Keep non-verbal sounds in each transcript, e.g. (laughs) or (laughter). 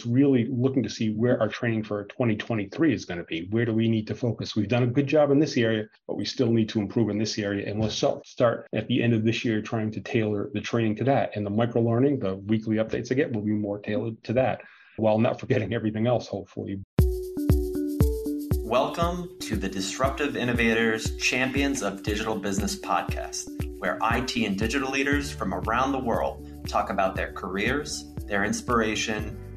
it's really looking to see where our training for 2023 is going to be. Where do we need to focus? We've done a good job in this area, but we still need to improve in this area. And we'll start at the end of this year trying to tailor the training to that. And the micro learning, the weekly updates I get will be more tailored to that while not forgetting everything else, hopefully. Welcome to the Disruptive Innovators Champions of Digital Business podcast, where IT and digital leaders from around the world talk about their careers, their inspiration,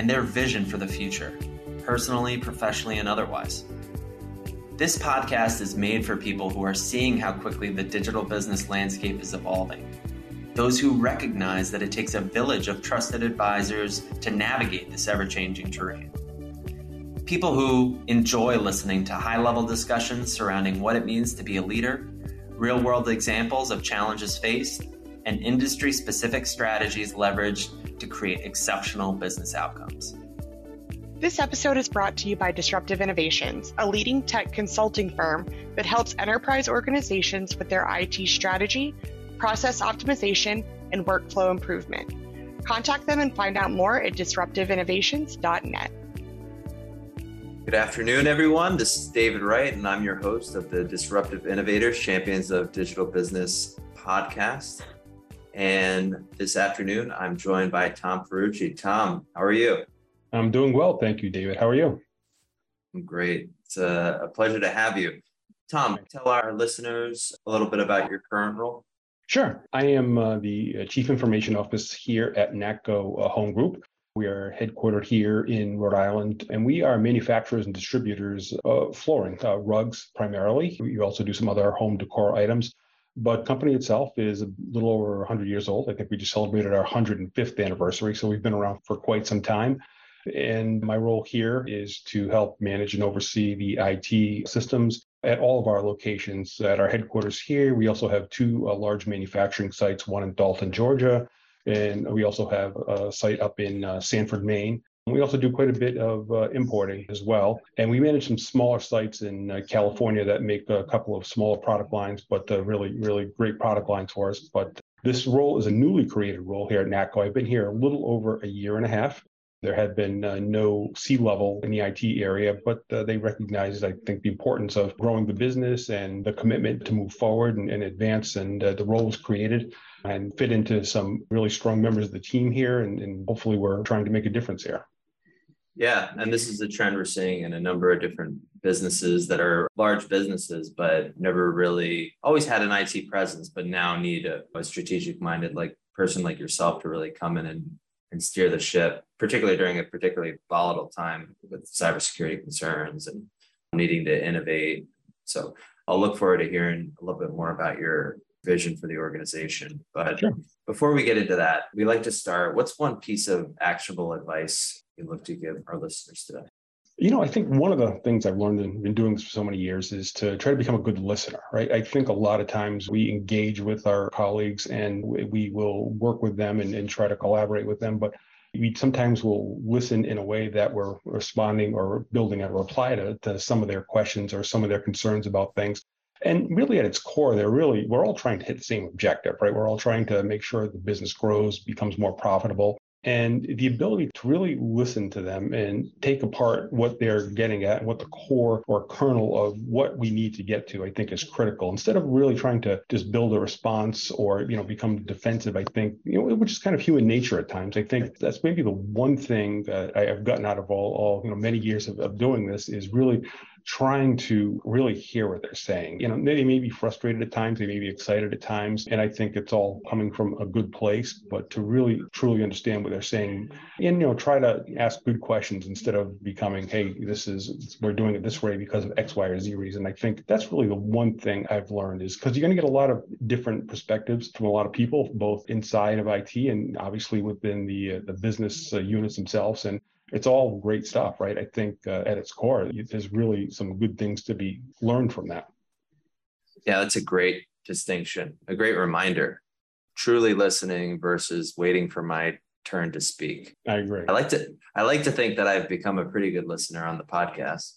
and their vision for the future, personally, professionally, and otherwise. This podcast is made for people who are seeing how quickly the digital business landscape is evolving. Those who recognize that it takes a village of trusted advisors to navigate this ever changing terrain people who enjoy listening to high level discussions surrounding what it means to be a leader, real world examples of challenges faced, and industry specific strategies leveraged to create exceptional business outcomes. This episode is brought to you by Disruptive Innovations, a leading tech consulting firm that helps enterprise organizations with their IT strategy, process optimization, and workflow improvement. Contact them and find out more at disruptiveinnovations.net. Good afternoon, everyone. This is David Wright, and I'm your host of the Disruptive Innovators Champions of Digital Business podcast. And this afternoon, I'm joined by Tom Ferrucci. Tom, how are you? I'm doing well. Thank you, David. How are you? I'm great. It's a, a pleasure to have you. Tom, tell our listeners a little bit about your current role. Sure. I am uh, the uh, Chief Information Officer here at NATCO uh, Home Group. We are headquartered here in Rhode Island, and we are manufacturers and distributors of flooring, uh, rugs primarily. We also do some other home decor items. But company itself is a little over 100 years old. I think we just celebrated our 105th anniversary, so we've been around for quite some time. And my role here is to help manage and oversee the IT systems at all of our locations. At our headquarters here, we also have two uh, large manufacturing sites, one in Dalton, Georgia, and we also have a site up in uh, Sanford, Maine. We also do quite a bit of uh, importing as well. And we manage some smaller sites in uh, California that make a couple of smaller product lines, but uh, really, really great product lines for us. But this role is a newly created role here at NATCO. I've been here a little over a year and a half. There had been uh, no C level in the IT area, but uh, they recognized, I think, the importance of growing the business and the commitment to move forward and, and advance. And uh, the role was created and fit into some really strong members of the team here. And, and hopefully, we're trying to make a difference here. Yeah, and this is a trend we're seeing in a number of different businesses that are large businesses, but never really always had an IT presence, but now need a, a strategic minded like person like yourself to really come in and, and steer the ship, particularly during a particularly volatile time with cybersecurity concerns and needing to innovate. So I'll look forward to hearing a little bit more about your vision for the organization. But sure. before we get into that, we like to start. What's one piece of actionable advice you'd look to give our listeners today? You know, I think one of the things I've learned and been doing this for so many years is to try to become a good listener, right? I think a lot of times we engage with our colleagues and we will work with them and, and try to collaborate with them, but we sometimes will listen in a way that we're responding or building a reply to, to some of their questions or some of their concerns about things. And really, at its core, they're really, we're all trying to hit the same objective, right? We're all trying to make sure the business grows, becomes more profitable. And the ability to really listen to them and take apart what they're getting at and what the core or kernel of what we need to get to, I think is critical. Instead of really trying to just build a response or, you know, become defensive, I think, you know, which is kind of human nature at times. I think that's maybe the one thing that I have gotten out of all, all you know, many years of, of doing this is really trying to really hear what they're saying. You know, they may be frustrated at times, they may be excited at times, and I think it's all coming from a good place. But to really truly understand what they're saying, and you know, try to ask good questions instead of becoming, "Hey, this is we're doing it this way because of X, Y, or Z reason." I think that's really the one thing I've learned is because you're going to get a lot of different perspectives from a lot of people, both inside of IT and obviously within the uh, the business uh, units themselves, and it's all great stuff, right? I think uh, at its core, there's really some good things to be learned from that. Yeah, that's a great distinction, a great reminder. Truly listening versus waiting for my turn to speak. I agree. I like to I like to think that I've become a pretty good listener on the podcast.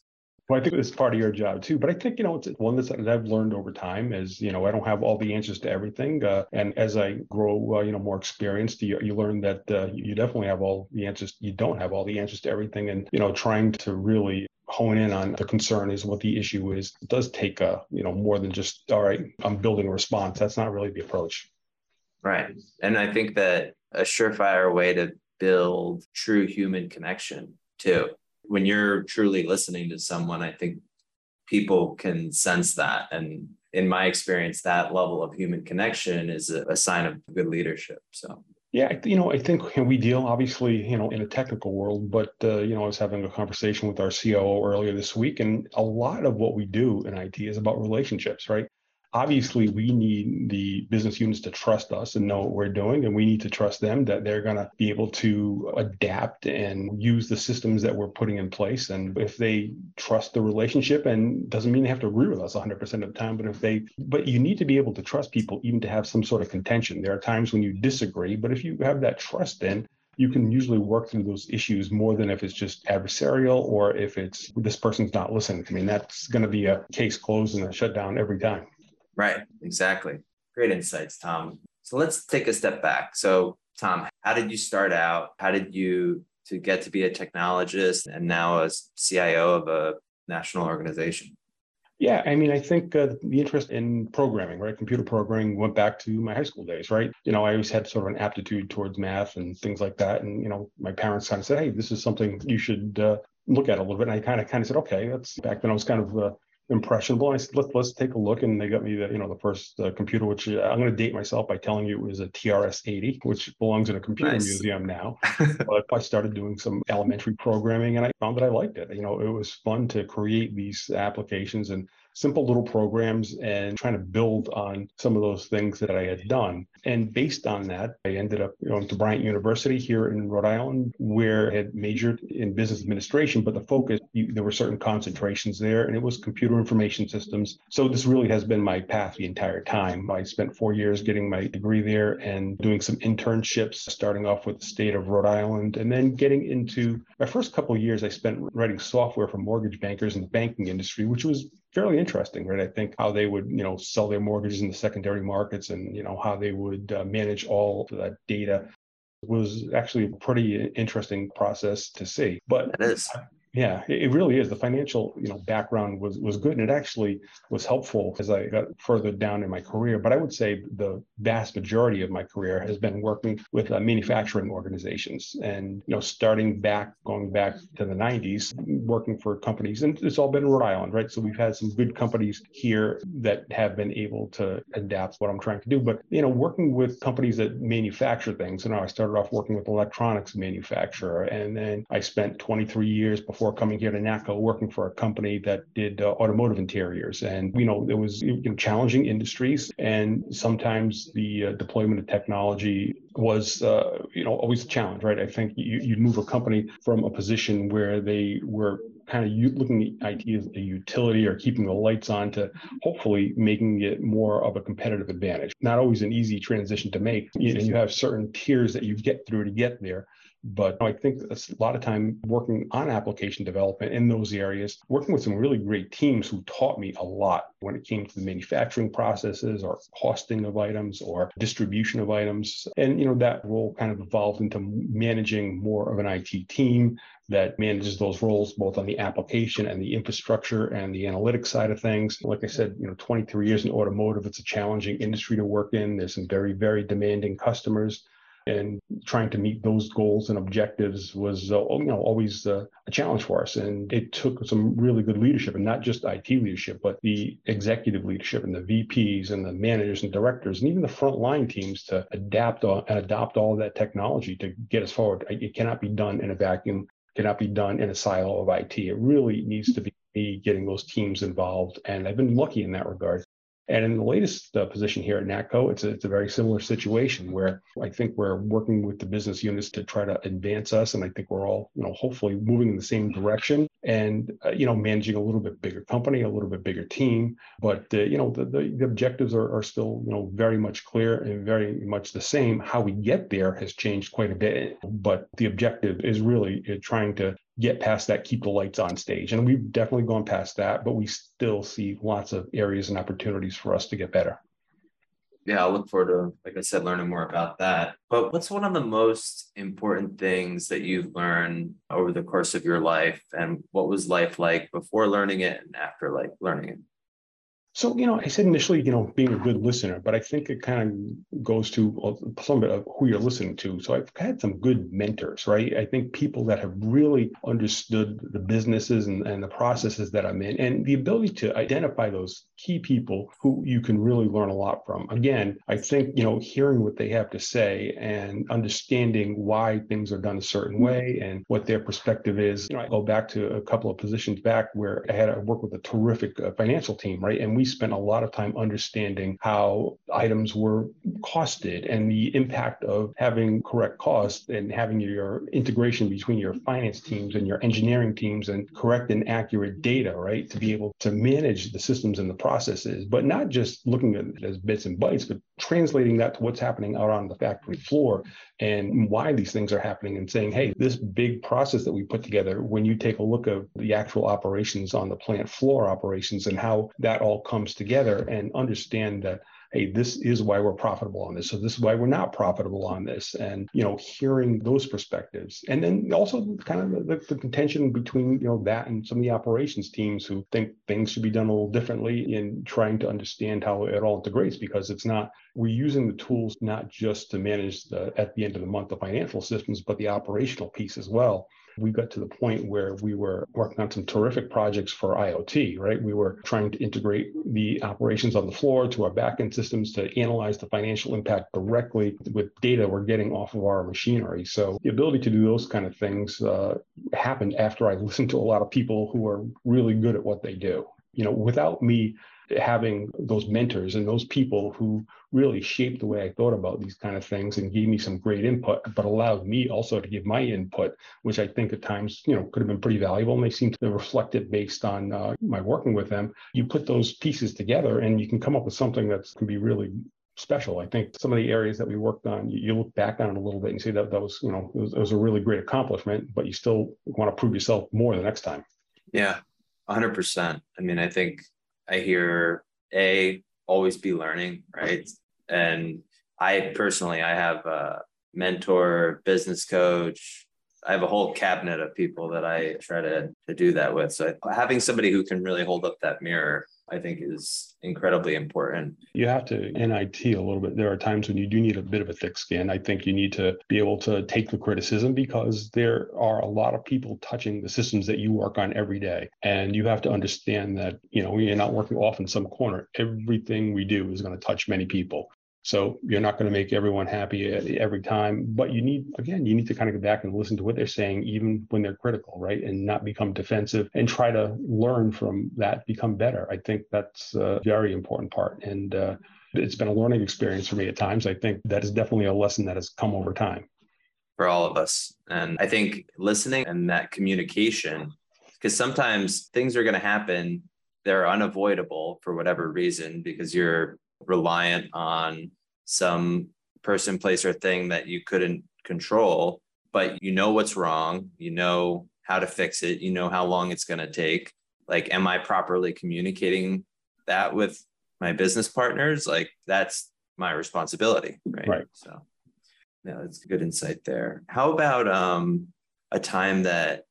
Well, I think it's part of your job too. But I think, you know, it's one that I've learned over time is, you know, I don't have all the answers to everything. Uh, and as I grow, uh, you know, more experienced, you, you learn that uh, you definitely have all the answers. You don't have all the answers to everything. And, you know, trying to really hone in on the concern is what the issue is. It does take, a, uh, you know, more than just, all right, I'm building a response. That's not really the approach. Right. And I think that a surefire way to build true human connection too when you're truly listening to someone, I think people can sense that. And in my experience, that level of human connection is a, a sign of good leadership. So. Yeah, you know, I think (laughs) we deal obviously, you know, in a technical world, but uh, you know, I was having a conversation with our COO earlier this week, and a lot of what we do in IT is about relationships, right? Obviously we need the business units to trust us and know what we're doing and we need to trust them that they're going to be able to adapt and use the systems that we're putting in place and if they trust the relationship and doesn't mean they have to agree with us 100% of the time but if they but you need to be able to trust people even to have some sort of contention there are times when you disagree but if you have that trust then you can usually work through those issues more than if it's just adversarial or if it's this person's not listening to me. And that's going to be a case closed and a shutdown every time. Right, exactly. Great insights, Tom. So let's take a step back. So, Tom, how did you start out? How did you to get to be a technologist and now as CIO of a national organization? Yeah, I mean, I think uh, the interest in programming, right, computer programming, went back to my high school days, right. You know, I always had sort of an aptitude towards math and things like that, and you know, my parents kind of said, "Hey, this is something you should uh, look at a little bit." And I kind of kind of said, "Okay." That's back then. I was kind of uh, impressionable. And I said, let's let's take a look. And they got me the you know the first uh, computer, which uh, I'm going to date myself by telling you it was a TRS-80, which belongs in a computer nice. museum now. (laughs) but I started doing some elementary programming, and I found that I liked it. You know, it was fun to create these applications and simple little programs and trying to build on some of those things that I had done. And based on that, I ended up going to Bryant University here in Rhode Island, where I had majored in business administration, but the focus, you, there were certain concentrations there, and it was computer information systems. So this really has been my path the entire time. I spent four years getting my degree there and doing some internships, starting off with the state of Rhode Island, and then getting into my first couple years, I spent writing software for mortgage bankers in the banking industry, which was fairly interesting, right? I think how they would, you know, sell their mortgages in the secondary markets and, you know, how they would uh, manage all that data was actually a pretty interesting process to see. But it is. Yeah, it really is. The financial, you know, background was was good, and it actually was helpful as I got further down in my career. But I would say the vast majority of my career has been working with uh, manufacturing organizations, and you know, starting back, going back to the '90s, working for companies, and it's all been Rhode Island, right? So we've had some good companies here that have been able to adapt what I'm trying to do. But you know, working with companies that manufacture things, you know, I started off working with electronics manufacturer, and then I spent 23 years before before coming here to NATCO, working for a company that did uh, automotive interiors. And, you know, it was you know, challenging industries. And sometimes the uh, deployment of technology was, uh, you know, always a challenge, right? I think you, you'd move a company from a position where they were kind of looking at IT as a utility or keeping the lights on to hopefully making it more of a competitive advantage. Not always an easy transition to make. And you have certain tiers that you get through to get there. But I think a lot of time working on application development in those areas, working with some really great teams who taught me a lot when it came to the manufacturing processes or costing of items or distribution of items. And, you know, that role kind of evolved into managing more of an IT team that manages those roles both on the application and the infrastructure and the analytics side of things. Like I said, you know, 23 years in automotive, it's a challenging industry to work in. There's some very, very demanding customers and trying to meet those goals and objectives was uh, you know always uh, a challenge for us. And it took some really good leadership and not just IT leadership but the executive leadership and the VPs and the managers and directors and even the frontline teams to adapt and adopt all of that technology to get us forward. It cannot be done in a vacuum cannot be done in a silo of IT it really needs to be getting those teams involved and I've been lucky in that regard And in the latest uh, position here at NATCO, it's a, it's a very similar situation where I think we're working with the business units to try to advance us. And I think we're all, you know, hopefully moving in the same direction and, uh, you know, managing a little bit bigger company, a little bit bigger team. But, uh, you know, the, the, the objectives are, are still, you know, very much clear and very much the same. How we get there has changed quite a bit. But the objective is really uh, trying to get past that, keep the lights on stage. And we've definitely gone past that, but we still see lots of areas and opportunities for us to get better. Yeah, I'll look forward to, like I said, learning more about that. But what's one of the most important things that you've learned over the course of your life? And what was life like before learning it and after like learning it? So, you know, I said initially, you know, being a good listener, but I think it kind of goes to some bit of who you're listening to. So I've had some good mentors, right? I think people that have really understood the businesses and, and the processes that I'm in and the ability to identify those key people who you can really learn a lot from. Again, I think, you know, hearing what they have to say and understanding why things are done a certain way and what their perspective is. You know, I go back to a couple of positions back where I had to work with a terrific uh, financial team, right? And we we spent a lot of time understanding how items were costed and the impact of having correct costs and having your integration between your finance teams and your engineering teams and correct and accurate data, right? To be able to manage the systems and the processes, but not just looking at it as bits and bytes, but translating that to what's happening out on the factory floor and why these things are happening and saying, hey, this big process that we put together, when you take a look at the actual operations on the plant floor operations and how that all comes together and understand that hey this is why we're profitable on this. So this is why we're not profitable on this. And you know hearing those perspectives. And then also kind of the, the contention between you know that and some of the operations teams who think things should be done a little differently in trying to understand how it all integrates because it's not we're using the tools not just to manage the at the end of the month the financial systems but the operational piece as well we got to the point where we were working on some terrific projects for IoT, right? We were trying to integrate the operations on the floor to our backend systems to analyze the financial impact directly with data we're getting off of our machinery. So the ability to do those kind of things uh, happened after I (laughs) listened to a lot of people who are really good at what they do. You know, without me having those mentors and those people who really shaped the way I thought about these kind of things and gave me some great input, but allowed me also to give my input, which I think at times, you know, could have been pretty valuable. And they seem to reflect it based on uh, my working with them. You put those pieces together and you can come up with something that can be really special. I think some of the areas that we worked on, you, you look back on it a little bit and see that that was, you know, it was, it was a really great accomplishment, but you still want to prove yourself more the next time. Yeah, 100%. I mean, I think I hear a always be learning, right? And I personally, I have a mentor, business coach. I have a whole cabinet of people that I try to, to do that with. So having somebody who can really hold up that mirror I think is incredibly important. You have to NIT a little bit. There are times when you do need a bit of a thick skin. I think you need to be able to take the criticism because there are a lot of people touching the systems that you work on every day. And you have to understand that, you know, you're not working off in some corner. Everything we do is going to touch many people. So you're not going to make everyone happy every time, but you need, again, you need to kind of go back and listen to what they're saying, even when they're critical, right? And not become defensive and try to learn from that, become better. I think that's a very important part. And uh, it's been a learning experience for me at times. I think that is definitely a lesson that has come over time. For all of us. And I think listening and that communication, because sometimes things are going to happen, they're unavoidable for whatever reason, because you're reliant on some person, place, or thing that you couldn't control, but you know what's wrong, you know how to fix it, you know how long it's going to take. Like, am I properly communicating that with my business partners? Like, that's my responsibility. Right. Right. So, yeah, that's good insight there. How about um, a time that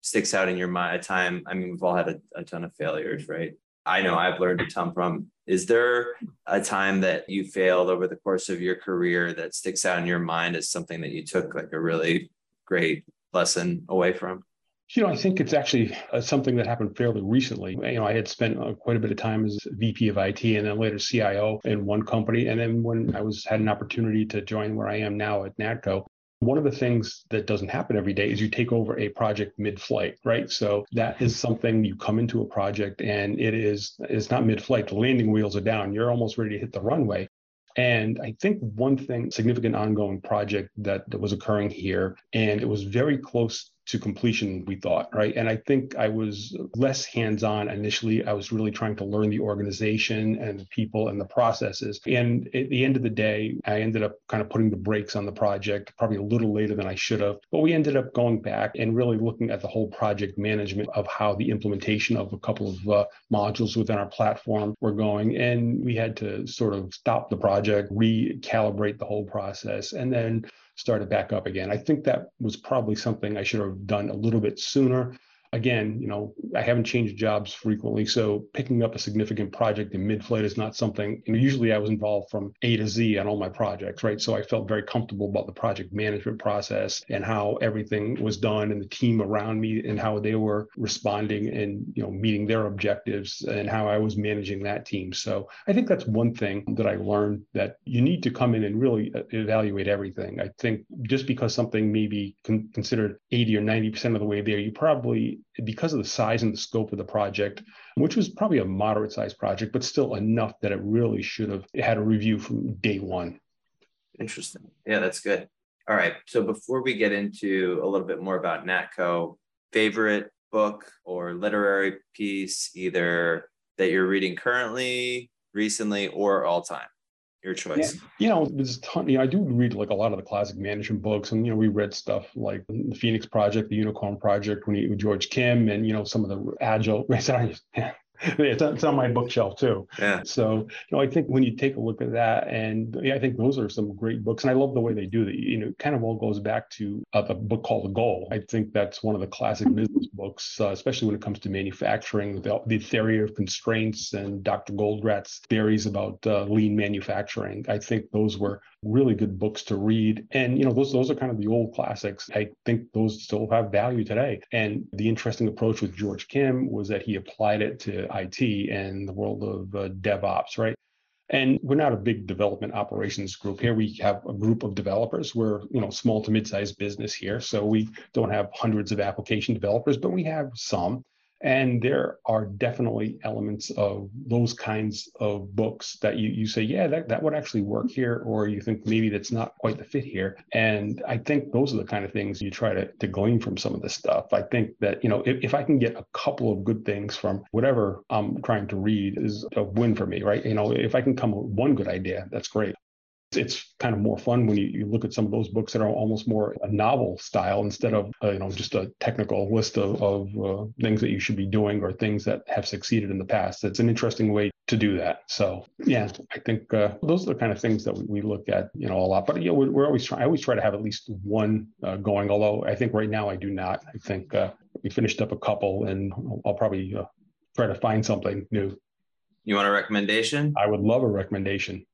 sticks out in your mind? A time, I mean, we've all had a, a ton of failures, right? I know I've learned a ton from. Is there a time that you failed over the course of your career that sticks out in your mind as something that you took like a really great lesson away from? You know, I think it's actually uh, something that happened fairly recently. You know, I had spent uh, quite a bit of time as VP of IT and then later CIO in one company. And then when I was had an opportunity to join where I am now at NATCO, One of the things that doesn't happen every day is you take over a project mid-flight, right? So that is something you come into a project and it is it's not mid-flight. The landing wheels are down. You're almost ready to hit the runway. And I think one thing, significant ongoing project that, that was occurring here, and it was very close to completion, we thought, right? And I think I was less hands on initially. I was really trying to learn the organization and the people and the processes. And at the end of the day, I ended up kind of putting the brakes on the project, probably a little later than I should have. But we ended up going back and really looking at the whole project management of how the implementation of a couple of uh, modules within our platform were going. And we had to sort of stop the project, recalibrate the whole process, and then started back up again. I think that was probably something I should have done a little bit sooner again, you know, I haven't changed jobs frequently. So picking up a significant project in mid-flight is not something, you know, usually I was involved from A to Z on all my projects, right? So I felt very comfortable about the project management process and how everything was done and the team around me and how they were responding and, you know, meeting their objectives and how I was managing that team. So I think that's one thing that I learned that you need to come in and really uh, evaluate everything. I think just because something may be con- considered 80 or 90% of the way there, you probably because of the size and the scope of the project, which was probably a moderate sized project, but still enough that it really should have had a review from day one. Interesting. Yeah, that's good. All right. So before we get into a little bit more about Natco, favorite book or literary piece, either that you're reading currently, recently, or all time? Your choice. Yeah, you know, there's a ton. You know, I do read like a lot of the classic management books, and you know, we read stuff like the Phoenix Project, the Unicorn Project, when he with George Kim, and you know, some of the agile. (laughs) (laughs) it's, on, it's on my bookshelf too. Yeah. So, you know, I think when you take a look at that, and yeah, I think those are some great books, and I love the way they do that. You know, kind of all goes back to uh, the book called The Goal. I think that's one of the classic business books, uh, especially when it comes to manufacturing, the, the theory of constraints and Dr. Goldratt's theories about uh, lean manufacturing. I think those were really good books to read. And you know, those those are kind of the old classics. I think those still have value today. And the interesting approach with George Kim was that he applied it to IT and the world of uh, DevOps, right? And we're not a big development operations group here. We have a group of developers. We're, you know, small to mid-sized business here. So we don't have hundreds of application developers, but we have some. And there are definitely elements of those kinds of books that you, you say, yeah, that, that would actually work here, or you think maybe that's not quite the fit here. And I think those are the kind of things you try to, to glean from some of this stuff. I think that, you know, if, if I can get a couple of good things from whatever I'm trying to read is a win for me, right? You know, if I can come with one good idea, that's great it's kind of more fun when you, you look at some of those books that are almost more a novel style instead of uh, you know just a technical list of, of uh, things that you should be doing or things that have succeeded in the past. It's an interesting way to do that. So yeah i think uh, those are the kind of things that we, we, look at you know a lot. But you know we're, always trying i always try to have at least one uh, going although i think right now i do not. I think uh, we finished up a couple and i'll probably uh, try to find something new. You want a recommendation? I would love a recommendation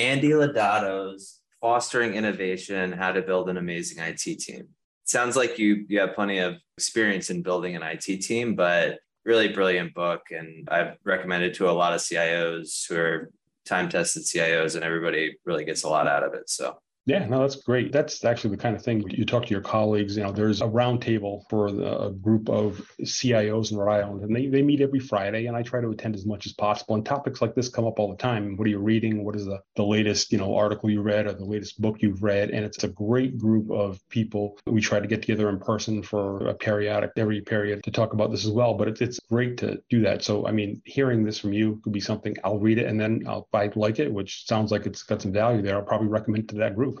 Andy Ladato's Fostering Innovation, How to Build an Amazing IT Team. Sounds like you you have plenty of experience in building an IT team, but really brilliant book. And I've recommended to a lot of CIOs who are time tested CIOs, and everybody really gets a lot out of it. So yeah, no, that's great. That's actually the kind of thing you talk to your colleagues. You know, there's a roundtable for the, a group of CIOs in Rhode Island, and they, they meet every Friday, and I try to attend as much as possible. And topics like this come up all the time. What are you reading? What is the, the latest, you know, article you read or the latest book you've read? And it's a great group of people. We try to get together in person for a periodic, every period to talk about this as well. But it's, it's great to do that. So, I mean, hearing this from you could be something I'll read it, and then I'll, if I like it, which sounds like it's got some value there, I'll probably recommend it to that group.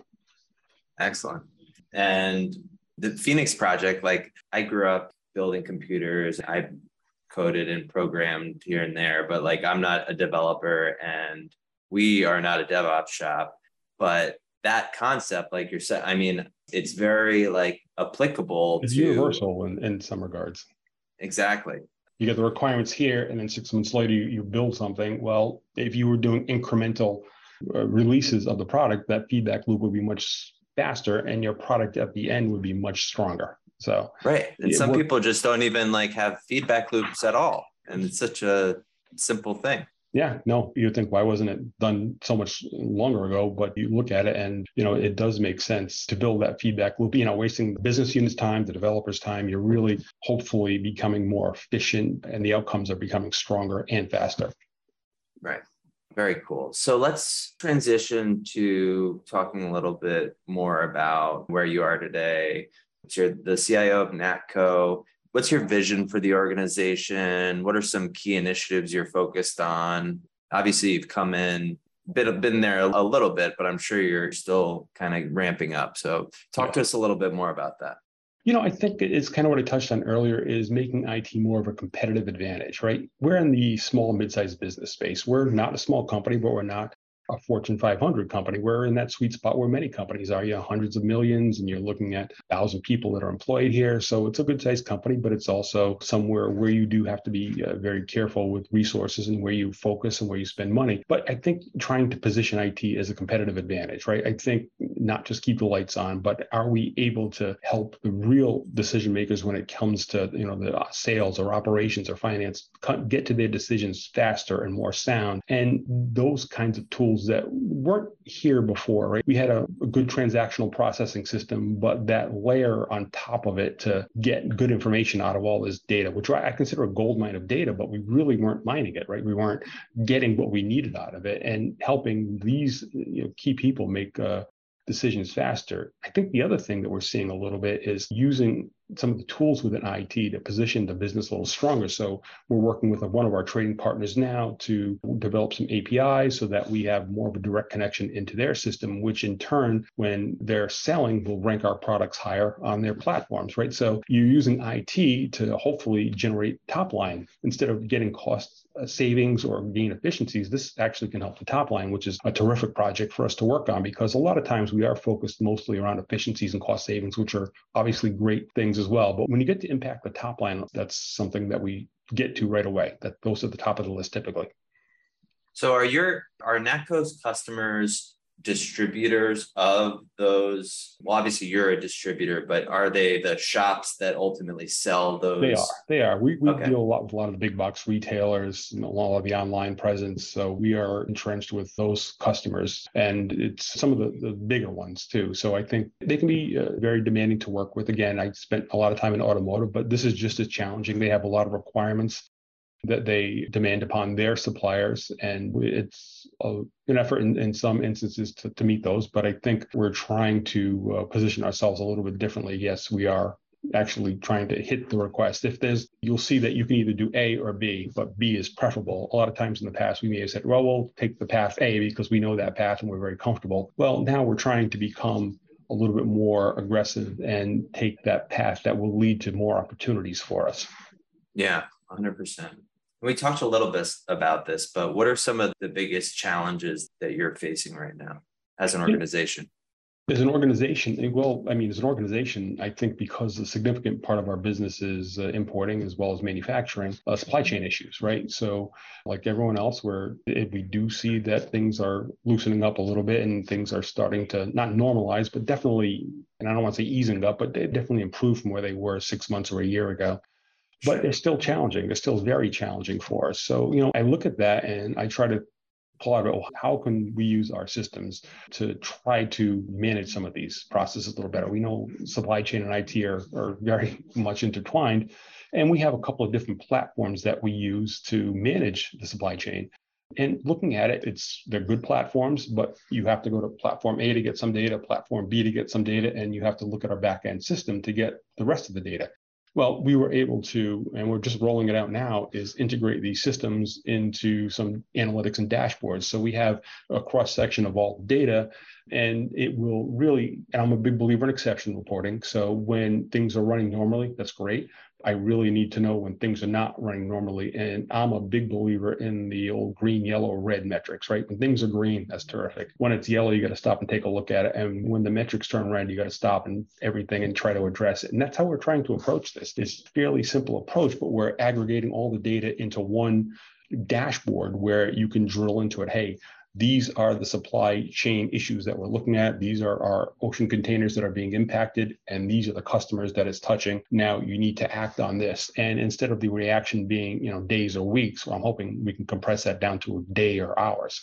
Excellent. And the Phoenix project, like I grew up building computers. I coded and programmed here and there, but like I'm not a developer and we are not a DevOps shop. But that concept, like you're saying, I mean, it's very like applicable it's to universal in, in some regards. Exactly. You get the requirements here, and then six months later, you, you build something. Well, if you were doing incremental uh, releases of the product, that feedback loop would be much faster and your product at the end would be much stronger. So right. And some people just don't even like have feedback loops at all. And it's such a simple thing. Yeah, no, you think why wasn't it done so much longer ago? But you look at it and, you know, it does make sense to build that feedback loop. You know, wasting the business unit's time, the developer's time, you're really hopefully becoming more efficient and the outcomes are becoming stronger and faster. Right. Very cool. So let's transition to talking a little bit more about where you are today. You're the CIO of Natco. What's your vision for the organization? What are some key initiatives you're focused on? Obviously, you've come in, been, been there a little bit, but I'm sure you're still kind of ramping up. So talk to us a little bit more about that. You know, I think it's kind of what I touched on earlier is making IT more of a competitive advantage, right? We're in the small mid-sized business space. We're not a small company, but we're not a Fortune 500 company. We're in that sweet spot where many companies are, you know, hundreds of millions, and you're looking at thousand people that are employed here. So it's a good sized company, but it's also somewhere where you do have to be uh, very careful with resources and where you focus and where you spend money. But I think trying to position IT as a competitive advantage, right? I think not just keep the lights on, but are we able to help the real decision makers when it comes to, you know, the uh, sales or operations or finance get to their decisions faster and more sound? And those kinds of tools that weren't here before, right? We had a, a, good transactional processing system, but that layer on top of it to get good information out of all this data, which I consider a gold mine of data, but we really weren't mining it, right? We weren't getting what we needed out of it and helping these you know, key people make uh, decisions faster. I think the other thing that we're seeing a little bit is using some of the tools within IT to position the business a little stronger. So we're working with one of our trading partners now to develop some APIs so that we have more of a direct connection into their system, which in turn, when they're selling, will rank our products higher on their platforms, right? So you're using IT to hopefully generate top line instead of getting cost uh, Uh, savings or gain efficiencies. This actually can help the top line, which is a terrific project for us to work on because a lot of times we are focused mostly around efficiencies and cost savings, which are obviously great things as well. But when you get to impact the top line, that's something that we get to right away. That goes to the top of the list typically. So are your are Natco's customers distributors of those well obviously you're a distributor but are they the shops that ultimately sell those? They are they are. We, we okay. deal a lot with a lot of the big box retailers and a lot of the online presence so we are entrenched with those customers and it's some of the, the bigger ones too. So i think they can be uh, very demanding to work with. Again i spent a lot of time in automotive but this is just as challenging. They have a lot of requirements that they demand upon their suppliers. And it's a, an effort in, in some instances to, to meet those. But I think we're trying to uh, position ourselves a little bit differently. Yes, we are actually trying to hit the request. If there's, you'll see that you can either do A or B, but B is preferable. A lot of times in the past, we may have said, well, we'll take the path A because we know that path and we're very comfortable. Well, now we're trying to become a little bit more aggressive and take that path that will lead to more opportunities for us. Yeah, 100%. We talked a little bit about this, but what are some of the biggest challenges that you're facing right now as an organization? As an organization, eh, well, I mean, as an organization, I think because a significant part of our business is uh, importing as well as manufacturing, uh, supply chain issues, right? So, like everyone else, where if we do see that things are loosening up a little bit and things are starting to not normalize, but definitely, and I don't want to say easing up, but they definitely improve from where they were six months or a year ago but they're still challenging. They're still very challenging for us. So, you know, I look at that and I try to pull out, oh, how can we use our systems to try to manage some of these processes a little better? We know supply chain and IT are, are very (laughs) much intertwined. And we have a couple of different platforms that we use to manage the supply chain. And looking at it, it's they're good platforms, but you have to go to platform A to get some data, platform B to get some data, and you have to look at our backend system to get the rest of the data. Well, we were able to, and we're just rolling it out now, is integrate these systems into some analytics and dashboards. So we have a cross section of all data, and it will really, and I'm a big believer in exception reporting. So when things are running normally, that's great. I really need to know when things are not running normally. And I'm a big believer in the old green, yellow, red metrics, right? When things are green, that's terrific. When it's yellow, you got to stop and take a look at it. And when the metrics turn red, you got to stop and everything and try to address it. And that's how we're trying to approach this. It's fairly simple approach, but we're aggregating all the data into one dashboard where you can drill into it. Hey, these are the supply chain issues that we're looking at. These are our ocean containers that are being impacted, and these are the customers that it's touching. Now you need to act on this. And instead of the reaction being, you know, days or weeks, well, I'm hoping we can compress that down to a day or hours.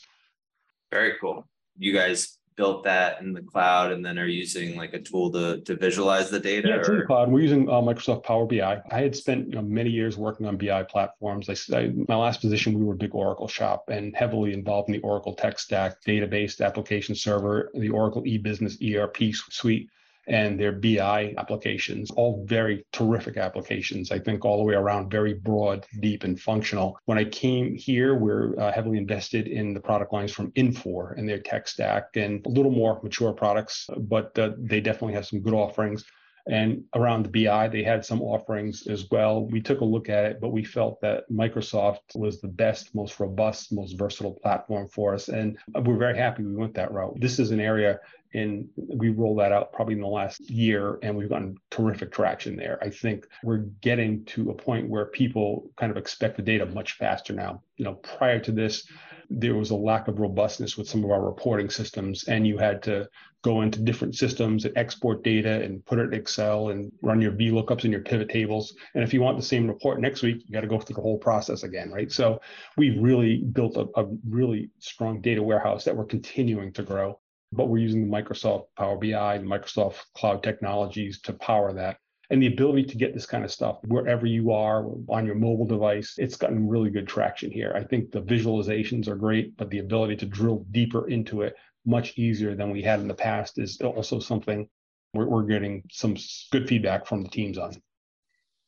Very cool. You guys built that in the cloud and then are using like a tool to, to visualize the data? Yeah, it's in the cloud. We're using uh, Microsoft Power BI. I had spent you know, many years working on BI platforms. I, I, my last position, we were a big Oracle shop and heavily involved in the Oracle tech stack, database, application server, the Oracle e-business ERP suite and their BI applications, all very terrific applications. I think all the way around, very broad, deep, and functional. When I came here, we're uh, heavily invested in the product lines from Infor and their tech stack and a little more mature products, but uh, they definitely have some good offerings. And around the BI, they had some offerings as well. We took a look at it, but we felt that Microsoft was the best, most robust, most versatile platform for us. And we're very happy we went that route. This is an area and we rolled that out probably in the last year and we've gotten terrific traction there. I think we're getting to a point where people kind of expect the data much faster now. You know prior to this there was a lack of robustness with some of our reporting systems and you had to go into different systems and export data and put it in excel and run your vlookups and your pivot tables. And if you want the same report next week you got to go through the whole process again right? So we've really built a, a really strong data warehouse that we're continuing to grow but we're using the Microsoft Power BI, the Microsoft Cloud technologies to power that. And the ability to get this kind of stuff wherever you are on your mobile device, it's gotten really good traction here. I think the visualizations are great, but the ability to drill deeper into it much easier than we had in the past is also something we're, we're getting some good feedback from the teams on.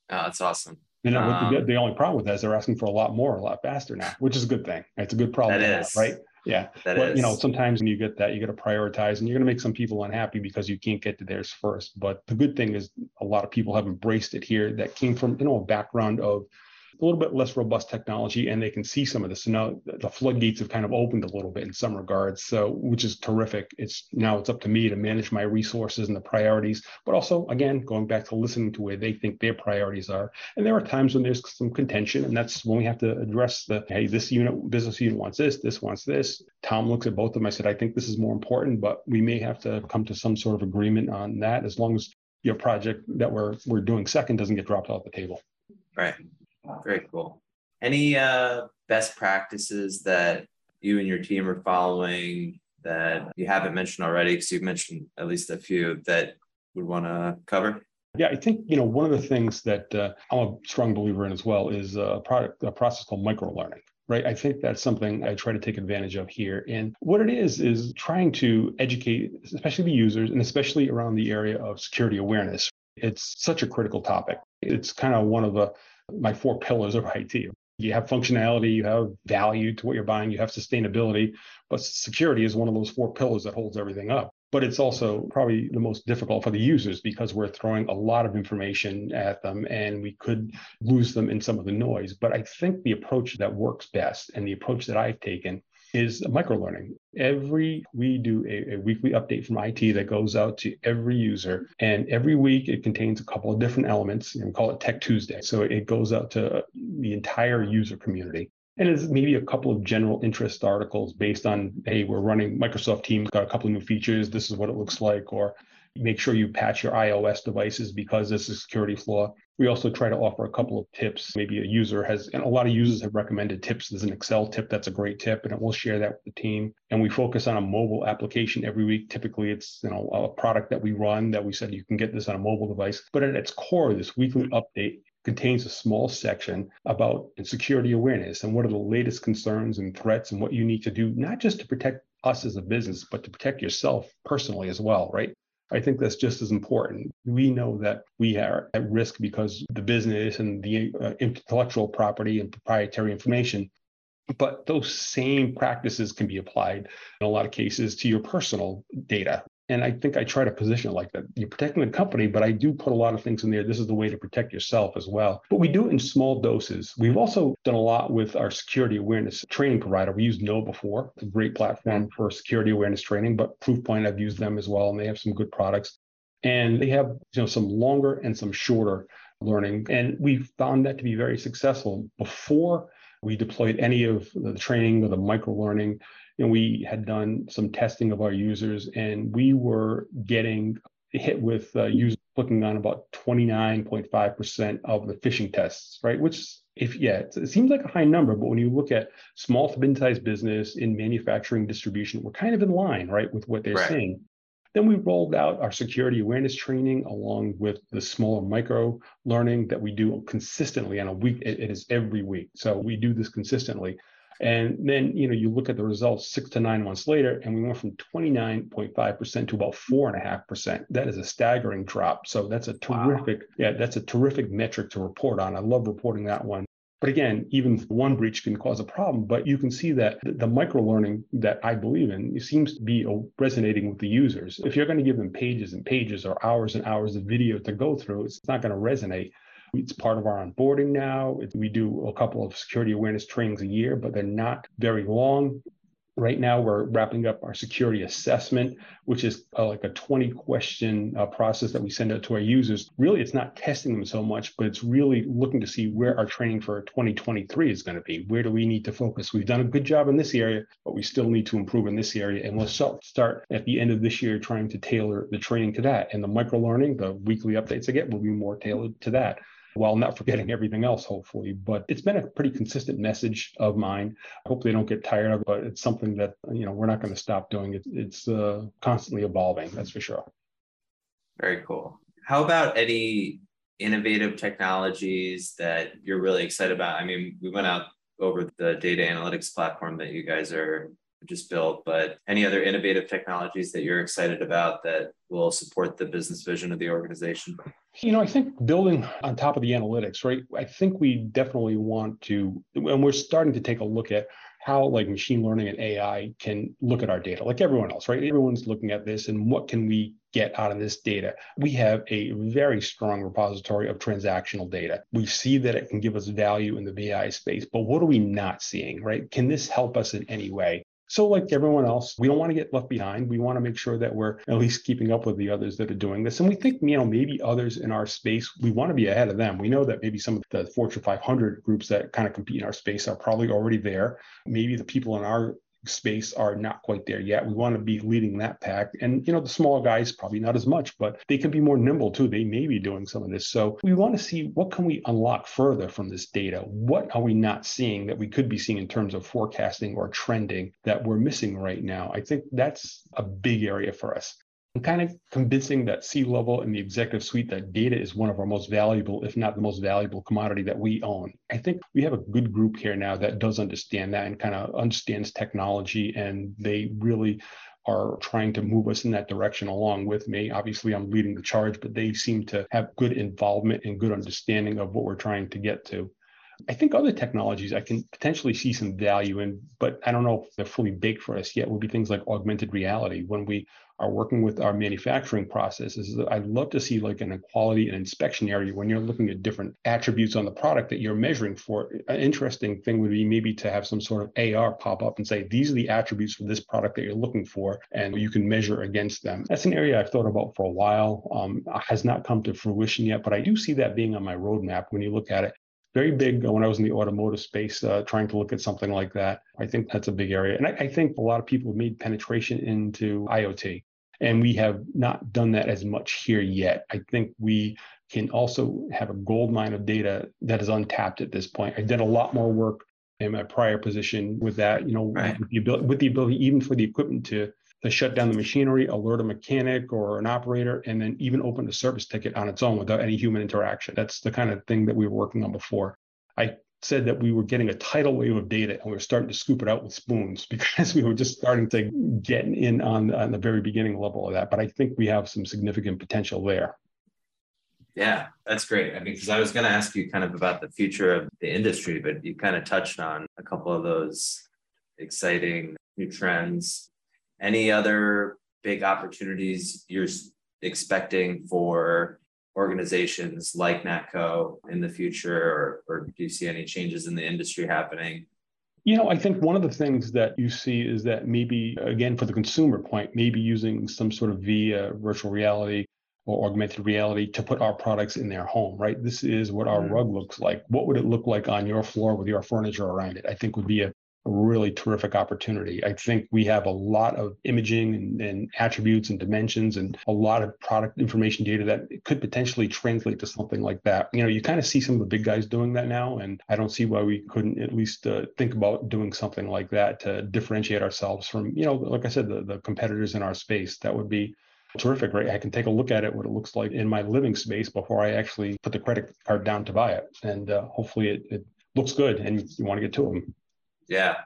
Oh, that's awesome. You know, um, the, the, only problem with that is they're asking for a lot more, a lot faster now, which is a good thing. It's a good problem, that is. Right? Yeah. That but is. you know, sometimes when you get that, you got to prioritize and you're going to make some people unhappy because you can't get to theirs first. But the good thing is a lot of people have embraced it here that came from, you know, a background of a little bit less robust technology and they can see some of this. So now the floodgates have kind of opened a little bit in some regards. So which is terrific. It's now it's up to me to manage my resources and the priorities, but also again going back to listening to where they think their priorities are. And there are times when there's some contention, and that's when we have to address the hey, this unit business unit wants this, this wants this. Tom looks at both of them. I said, I think this is more important, but we may have to come to some sort of agreement on that as long as your project that we're we're doing second doesn't get dropped off the table. Right. Very cool. Any uh, best practices that you and your team are following that you haven't mentioned already? Because you've mentioned at least a few that would want to cover. Yeah, I think you know one of the things that uh, I'm a strong believer in as well is a product a process called micro learning. Right. I think that's something I try to take advantage of here. And what it is, is trying to educate, especially the users and especially around the area of security awareness. It's such a critical topic. It's kind of one of the my four pillars of IT. You have functionality, you have value to what you're buying, you have sustainability, but security is one of those four pillars that holds everything up. But it's also probably the most difficult for the users because we're throwing a lot of information at them and we could lose them in some of the noise. But I think the approach that works best and the approach that I've taken is microlearning. Every we do a, a, weekly update from IT that goes out to every user, and every week it contains a couple of different elements. And we call it Tech Tuesday. So it goes out to uh, the entire user community. And it's maybe a couple of general interest articles based on, hey, we're running Microsoft Teams, got a couple of new features. This is what it looks like, or make sure you patch your iOS devices because this is a security flaw. We also try to offer a couple of tips. Maybe a user has, and a lot of users have recommended tips. There's an Excel tip that's a great tip, and we'll share that with the team. And we focus on a mobile application every week. Typically, it's you know a product that we run that we said you can get this on a mobile device. But at its core, this weekly update contains a small section about security awareness and what are the latest concerns and threats and what you need to do, not just to protect us as a business, but to protect yourself personally as well, right? I think that's just as important. We know that we are at risk because the business and the uh, intellectual property and proprietary information. But those same practices can be applied in a lot of cases to your personal data, and I think I try to position it like that. You're protecting the company, but I do put a lot of things in there. This is the way to protect yourself as well. But we do it in small doses. We've also done a lot with our security awareness training provider. We used KnowBe4, a great platform for security awareness training, but Proofpoint, I've used them as well, and they have some good products. And they have you know some longer and some shorter learning. And we found that to be very successful. Before we deployed any of the training or the micro learning, know, we had done some testing of our users and we were getting hit with uh, users clicking on about 29.5% of the phishing tests, right? Which, if yeah, it seems like a high number, but when you look at small to mid-sized business in manufacturing distribution, we're kind of in line, right, with what they're right. seeing. Then we rolled out our security awareness training along with the smaller micro learning that we do consistently on a week. it is every week. So we do this consistently. And then, you know, you look at the results six to nine months later, and we went from 29.5% to about four and a half percent. That is a staggering drop. So that's a terrific, wow. yeah, that's a terrific metric to report on. I love reporting that one. But again, even one breach can cause a problem. But you can see that the micro learning that I believe in seems to be oh, resonating with the users. If you're going to give them pages and pages or hours and hours of video to go through, it's not going to resonate. It's part of our onboarding now. We do a couple of security awareness trainings a year, but they're not very long. Right now, we're wrapping up our security assessment, which is uh, like a 20 question uh, process that we send out to our users. Really, it's not testing them so much, but it's really looking to see where our training for 2023 is going to be. Where do we need to focus? We've done a good job in this area, but we still need to improve in this area. And we'll start at the end of this year trying to tailor the training to that. And the micro learning, the weekly updates I get, will be more tailored to that while not forgetting everything else, hopefully. But it's been a pretty consistent message of mine. I hope they don't get tired of it, but it's something that, you know, we're not going to stop doing. It, it's uh, constantly evolving, that's for sure. Very cool. How about any innovative technologies that you're really excited about? I mean, we went out over the data analytics platform that you guys are just built, but any other innovative technologies that you're excited about that will support the business vision of the organization? You know, I think building on top of the analytics, right? I think we definitely want to, and we're starting to take a look at how like machine learning and AI can look at our data, like everyone else, right? Everyone's looking at this and what can we get out of this data? We have a very strong repository of transactional data. We see that it can give us value in the BI space, but what are we not seeing, right? Can this help us in any way? So, like everyone else, we don't want to get left behind. We want to make sure that we're at least keeping up with the others that are doing this. And we think, you know, maybe others in our space, we want to be ahead of them. We know that maybe some of the Fortune 500 groups that kind of compete in our space are probably already there. Maybe the people in our space are not quite there yet. We want to be leading that pack. And, you know, the smaller guys, probably not as much, but they can be more nimble too. They may be doing some of this. So we want to see what can we unlock further from this data? What are we not seeing that we could be seeing in terms of forecasting or trending that we're missing right now? I think that's a big area for us and kind of convincing that C level and the executive suite that data is one of our most valuable, if not the most valuable commodity that we own. I think we have a good group here now that does understand that and kind of understands technology, and they really are trying to move us in that direction along with me. Obviously, I'm leading the charge, but they seem to have good involvement and good understanding of what we're trying to get to. I think other technologies I can potentially see some value in, but I don't know if they're fully baked for us yet, would be things like augmented reality. When we are working with our manufacturing processes, I'd love to see like an equality and inspection area when you're looking at different attributes on the product that you're measuring for. An interesting thing would be maybe to have some sort of AR pop up and say, these are the attributes for this product that you're looking for, and you can measure against them. That's an area I've thought about for a while, um, has not come to fruition yet, but I do see that being on my roadmap when you look at it very big when I was in the automotive space, uh, trying to look at something like that. I think that's a big area. And I, I, think a lot of people have made penetration into IoT, and we have not done that as much here yet. I think we can also have a gold mine of data that is untapped at this point. I did a lot more work in my prior position with that, you know, right. with, the ability, with the ability even for the equipment to to shut down the machinery, alert a mechanic or an operator, and then even open a service ticket on its own without any human interaction. That's the kind of thing that we were working on before. I said that we were getting a tidal wave of data and we were starting to scoop it out with spoons (laughs) because we were just starting to get in on, on the very beginning level of that. But I think we have some significant potential there. Yeah, that's great. I mean, because I was going to ask you kind of about the future of the industry, but you kind of touched on a couple of those exciting new trends any other big opportunities you're expecting for organizations like Natco in the future, or, or do you see any changes in the industry happening? You know, I think one of the things that you see is that maybe, again, for the consumer point, maybe using some sort of via virtual reality or augmented reality to put our products in their home, right? This is what our mm. rug looks like. What would it look like on your floor with your furniture around it? I think would be a a really terrific opportunity. I think we have a lot of imaging and, and, attributes and dimensions and a lot of product information data that could potentially translate to something like that. You know, you kind of see some of the big guys doing that now, and I don't see why we couldn't at least uh, think about doing something like that to differentiate ourselves from, you know, like I said, the, the competitors in our space. That would be terrific, right? I can take a look at it, what it looks like in my living space before I actually put the credit card down to buy it. And uh, hopefully it, it looks good and you want to get to them. Yeah.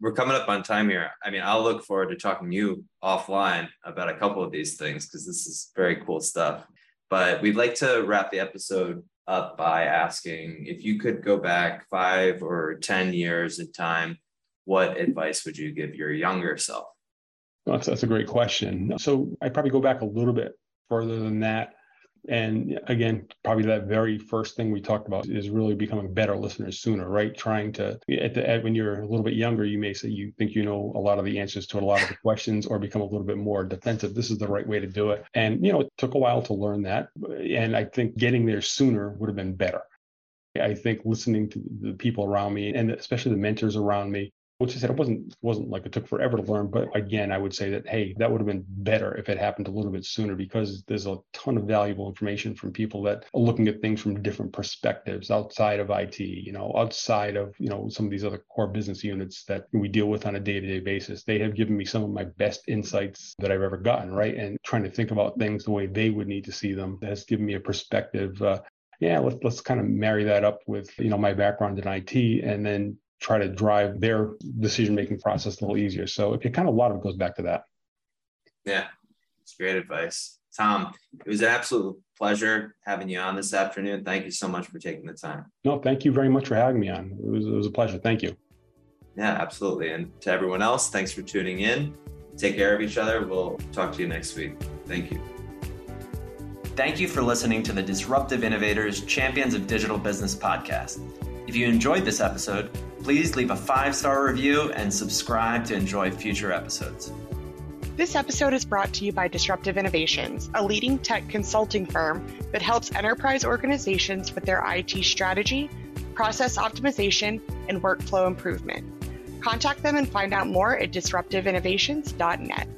We're coming up on time here. I mean, I'll look forward to talking to you offline about a couple of these things because this is very cool stuff. But we'd like to wrap the episode up by asking if you could go back five or 10 years in time, what advice would you give your younger self? That's, that's a great question. So I probably go back a little bit further than that. And again, probably that very first thing we talked about is really becoming better listeners sooner, right? Trying to, at the, at, when you're a little bit younger, you may say you think you know a lot of the answers to a lot of the questions or become a little bit more defensive. This is the right way to do it. And, you know, it took a while to learn that. And I think getting there sooner would have been better. I think listening to the people around me and especially the mentors around me which I said it wasn't wasn't like it took forever to learn, but again, I would say that hey, that would have been better if it happened a little bit sooner because there's a ton of valuable information from people that are looking at things from different perspectives outside of IT, you know, outside of you know some of these other core business units that we deal with on a day-to-day basis. They have given me some of my best insights that I've ever gotten, right? And trying to think about things the way they would need to see them has given me a perspective. Uh, yeah, let's let's kind of marry that up with you know my background in IT, and then try to drive their decision making process a little easier. So it, it kind of a lot of it goes back to that. Yeah, it's great advice. Tom, it was an absolute pleasure having you on this afternoon. Thank you so much for taking the time. No, thank you very much for having me on. It was, it was a pleasure. Thank you. Yeah, absolutely. And to everyone else, thanks for tuning in. Take care of each other. We'll talk to you next week. Thank you. Thank you for listening to the Disruptive Innovators Champions of Digital Business podcast. If you enjoyed this episode, please leave a five star review and subscribe to enjoy future episodes. This episode is brought to you by Disruptive Innovations, a leading tech consulting firm that helps enterprise organizations with their IT strategy, process optimization, and workflow improvement. Contact them and find out more at disruptiveinnovations.net.